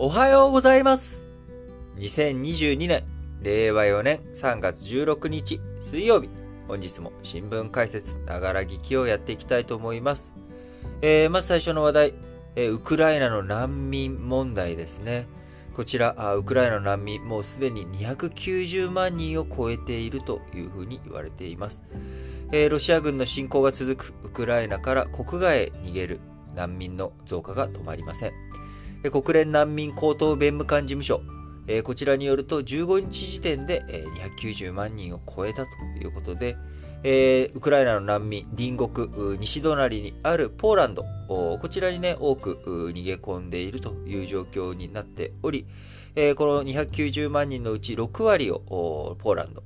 おはようございます。2022年、令和4年3月16日水曜日、本日も新聞解説、ながら聞きをやっていきたいと思います。えー、まず最初の話題、えーウクライナの難民問題ですね。こちら、ウクライナの難民、もうすでに290万人を超えているというふうに言われています。えーロシア軍の侵攻が続くウクライナから国外へ逃げる難民の増加が止まりません。国連難民高等弁務官事務所、えーこちらによると15日時点で、えー290万人を超えたということで、えーウクライナの難民、隣国、西隣にあるポーランド、こちらにね、多く逃げ込んでいるという状況になっており、えーこの290万人のうち6割をポーランド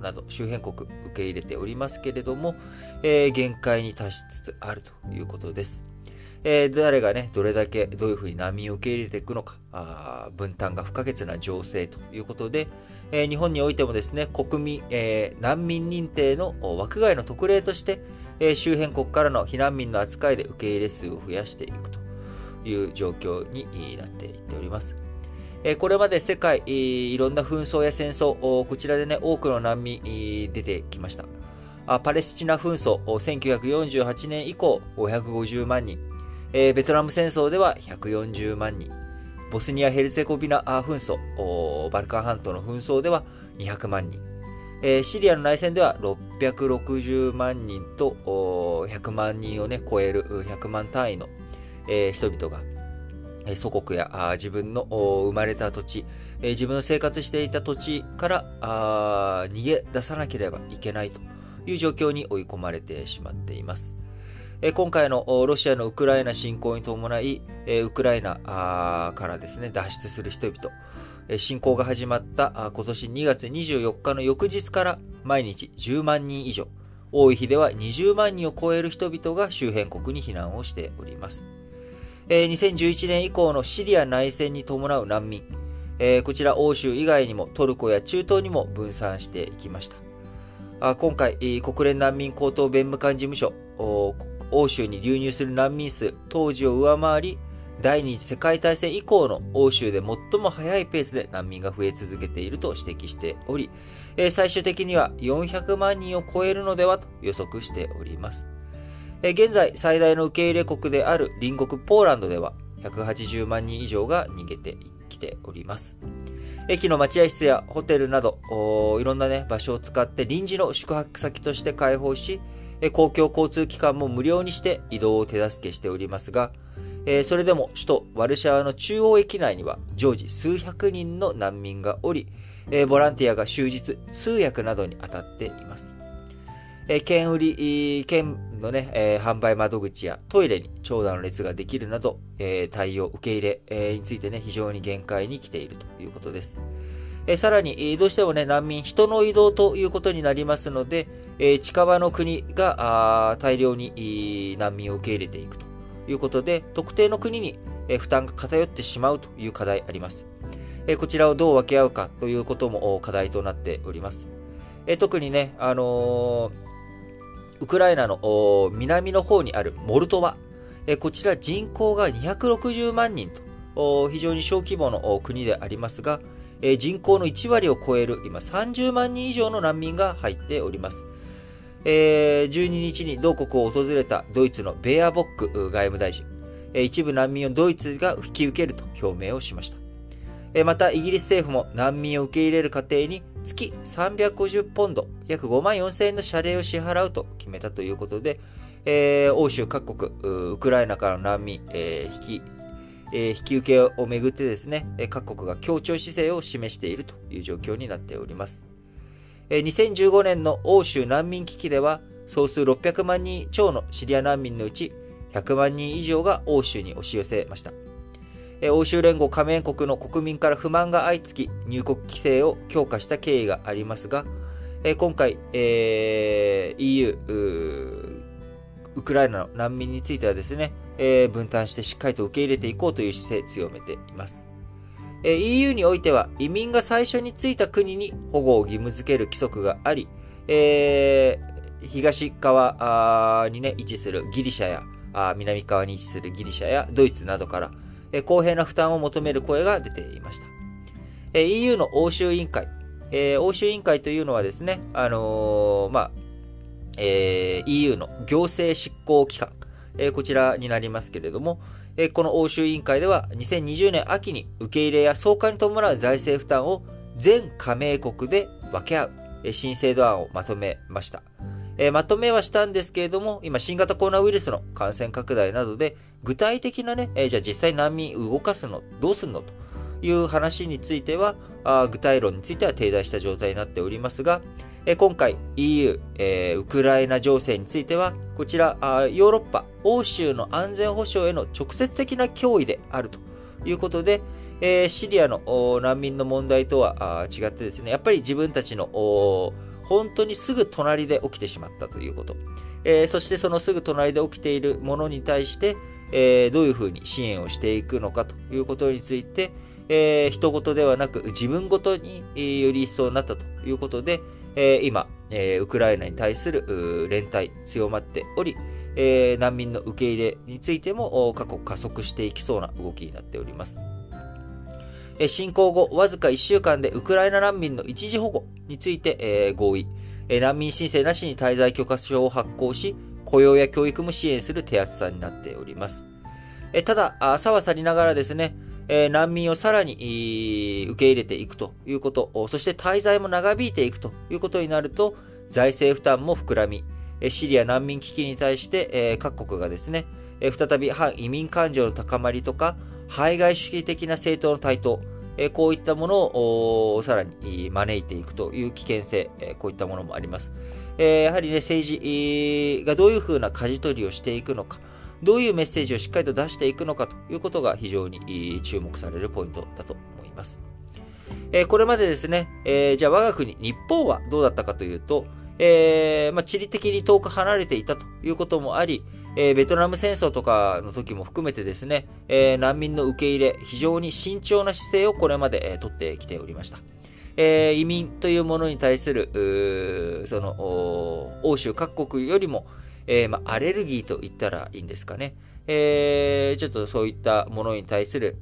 など周辺国受け入れておりますけれども、えー限界に達しつつあるということです。えー誰がね、どれだけどういうふうに難民を受け入れていくのか、あ分担が不可欠な情勢ということで、えー日本においてもですね、国民、えー難民認定の枠外の特例として、え周辺国からの避難民の扱いで受け入れ数を増やしていくという状況になっていっております。これまで世界、いろんな紛争や戦争、こちらでね、多くの難民出てきました。パレスチナ紛争、1948年以降、550万人、えーベトナム戦争では140万人、ボスニア・ヘルツェゴビナ紛争、バルカン半島の紛争では200万人、えーシリアの内戦では660万人と100万人をね、超える100万単位の、えー人々が、えー祖国や自分の生まれた土地、えー自分の生活していた土地から逃げ出さなければいけないという状況に追い込まれてしまっています。今回のロシアのウクライナ侵攻に伴い、ウクライナからですね、脱出する人々、侵攻が始まった今年2月24日の翌日から毎日10万人以上、多い日では20万人を超える人々が周辺国に避難をしております。2011年以降のシリア内戦に伴う難民、こちら欧州以外にもトルコや中東にも分散していきました。今回、国連難民高等弁務官事務所、欧州に流入する難民数、当時を上回り、第二次世界大戦以降の欧州で最も早いペースで難民が増え続けていると指摘しており、最終的には400万人を超えるのではと予測しております。現在、最大の受け入れ国である隣国ポーランドでは、180万人以上が逃げてきております。駅の待合室やホテルなど、いろんなね、場所を使って臨時の宿泊先として開放し、公共交通機関も無料にして移動を手助けしておりますが、それでも首都ワルシャワの中央駅内には常時数百人の難民がおり、ボランティアが終日通訳などに当たっています。えー券売り、券のね、販売窓口やトイレに長蛇の列ができるなど、対応、受け入れ、についてね、非常に限界に来ているということです。えさらに、えどうしてもね、難民、人の移動ということになりますので、え近場の国が大量に難民を受け入れていくということで、特定の国にえ負担が偏ってしまうという課題あります。えこちらをどう分け合うかということも課題となっております。え特にね、あのウクライナの南の方にあるモルトワ、えこちら人口が260万人と非常に小規模の国でありますが、人口の1割を超える今30万人以上の難民が入っております。えー12日に同国を訪れたドイツのベアボック外務大臣、一部難民をドイツが引き受けると表明をしました。また、イギリス政府も難民を受け入れる過程に月350ポンド、約5万4千円の謝礼を支払うと決めたということで、えー欧州各国、ウクライナからの難民、えー引き、えー引き受けをめぐってですね、各国が協調姿勢を示しているという状況になっております。えー2015年の欧州難民危機では、総数600万人超のシリア難民のうち、100万人以上が欧州に押し寄せました。えー欧州連合加盟国の国民から不満が相次ぎ、入国規制を強化した経緯がありますが、えー今回、えー EU、ウクライナの難民についてはですね、えー分担してしっかりと受け入れていこうという姿勢強めています。えー EU においては移民が最初に着いた国に保護を義務付ける規則があり、えー東側にね、位置するギリシャや、あ南側に位置するギリシャやドイツなどから、え公平な負担を求める声が出ていました。え EU の欧州委員会、え欧州委員会というのはですね、あの、まあ、え EU の行政執行機関、えこちらになりますけれども、えこの欧州委員会では2020年秋に受け入れや送還に伴う財政負担を全加盟国で分け合う、え新制度案をまとめました。えまとめはしたんですけれども、今新型コロナウイルスの感染拡大などで具体的なね、えじゃあ実際難民動かすの、どうすんのという話については、あ具体論については停滞した状態になっておりますが、今回 EU、えウクライナ情勢については、こちらヨーロッパ、欧州の安全保障への直接的な脅威であるということで、えシリアの難民の問題とは違ってですね、やっぱり自分たちの本当にすぐ隣で起きてしまったということ。えそしてそのすぐ隣で起きているものに対して、えどういうふうに支援をしていくのかということについて、えー、人事ではなく自分ごとに、より一層になったということで、えー、今、えー、ウクライナに対する連帯強まっており、えー、難民の受け入れについても過去加速していきそうな動きになっております。え侵攻後、わずか1週間でウクライナ難民の一時保護について、えー、合意、え難民申請なしに滞在許可証を発行し、雇用や教育も支援する手厚さになっております。えただ、さはさりながらですね、難民をさらに受け入れていくということ、そして滞在も長引いていくということになると、財政負担も膨らみ、シリア難民危機に対して、各国がですね、再び反移民感情の高まりとか、排外主義的な政党の台頭、こういったものをさらに招いていくという危険性、こういったものもあります。やはりね、政治がどういうふうな舵取りをしていくのか、どういうメッセージをしっかりと出していくのかということが非常に注目されるポイントだと思います。えー、これまでですね、えー、じゃあ我が国、日本はどうだったかというと、えー、まあ、地理的に遠く離れていたということもあり、えベトナム戦争とかの時も含めてですね、え難民の受け入れ、非常に慎重な姿勢をこれまで、え取ってきておりました。え移民というものに対する、その、欧州各国よりも、えー、ま、アレルギーと言ったらいいんですかね。えー、ちょっとそういったものに対する、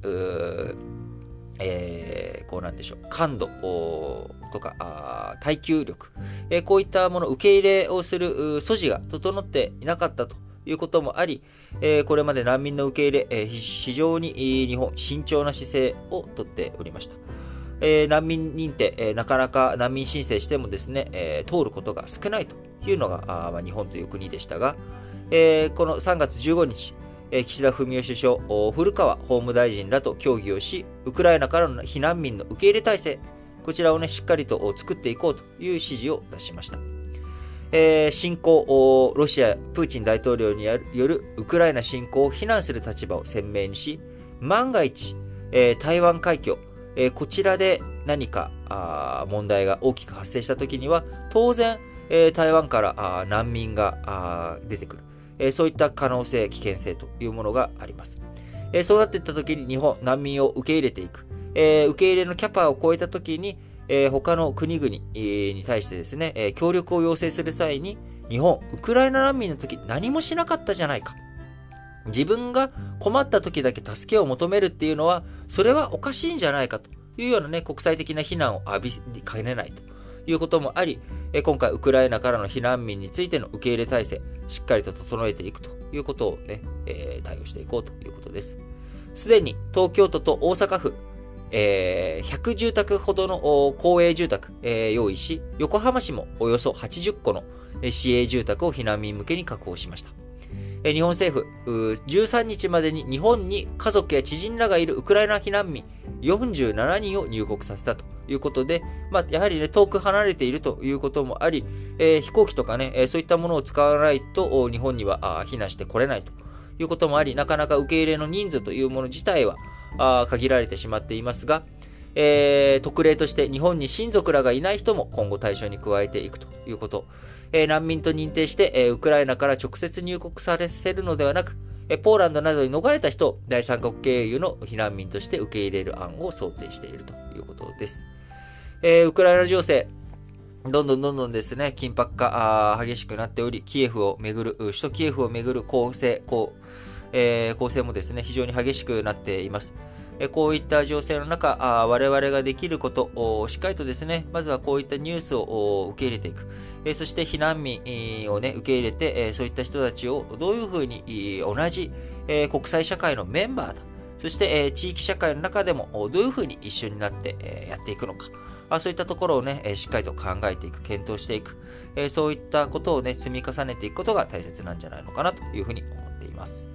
えー、こうなんでしょう、感度とか、耐久力、えー、こういったもの、受け入れをする素地が整っていなかったということもあり、えー、これまで難民の受け入れ、えー、非常に日本、慎重な姿勢をとっておりました。え、難民認定、え、なかなか難民申請してもですね、え、通ることが少ないというのが、あまあ、日本という国でしたが、え、この3月15日、え、岸田文雄首相、古川法務大臣らと協議をし、ウクライナからの避難民の受け入れ体制、こちらをね、しっかりと作っていこうという指示を出しました。えー、侵攻、ロシア、プーチン大統領によるウクライナ侵攻を非難する立場を鮮明にし、万が一、えー、台湾海峡、えー、こちらで何か問題が大きく発生したときには、当然、え台湾から難民が出てくる、えそういった可能性、危険性というものがあります。えそうなっていったときに日本、難民を受け入れていく。え受け入れのキャパを超えたときに、え他の国々に対してですね、え協力を要請する際に、日本、ウクライナ難民の時何もしなかったじゃないか。自分が困った時だけ助けを求めるっていうのは、それはおかしいんじゃないかというようなね、国際的な非難を浴びかねないということもあり、今回ウクライナからの避難民についての受け入れ体制、しっかりと整えていくということをね、えー、対応していこうということです。すでに東京都と大阪府、えー、100住宅ほどの公営住宅、えー、用意し、横浜市もおよそ80個の市営住宅を避難民向けに確保しました。日本政府、13日までに日本に家族や知人らがいるウクライナ避難民47人を入国させたということで、まあ、やはりね、遠く離れているということもあり、えー、飛行機とかね、え、そういったものを使わないと日本には避難してこれないということもあり、なかなか受け入れの人数というもの自体はあ限られてしまっていますが、えー、特例として日本に親族らがいない人も今後対象に加えていくということ。えー、難民と認定して、えー、ウクライナから直接入国させるのではなく、えポーランドなどに逃れた人を第三国経由の避難民として受け入れる案を想定しているということです。えー、ウクライナ情勢、どんどんどんどんですね、緊迫化激しくなっており、キエフをめぐる、首都キエフをめぐる攻勢、こう、えー、構成もですね、非常に激しくなっています。こういった情勢の中、我々ができることをしっかりとですね、まずはこういったニュースを受け入れていく。そして避難民をね、受け入れて、そういった人たちをどういうふうに同じ国際社会のメンバーだ。そしてえ地域社会の中でもどういうふうに一緒になってえやっていくのか。そういったところをね、しっかりと考えていく、検討していく。そういったことをね、積み重ねていくことが大切なんじゃないのかなというふうに思っています。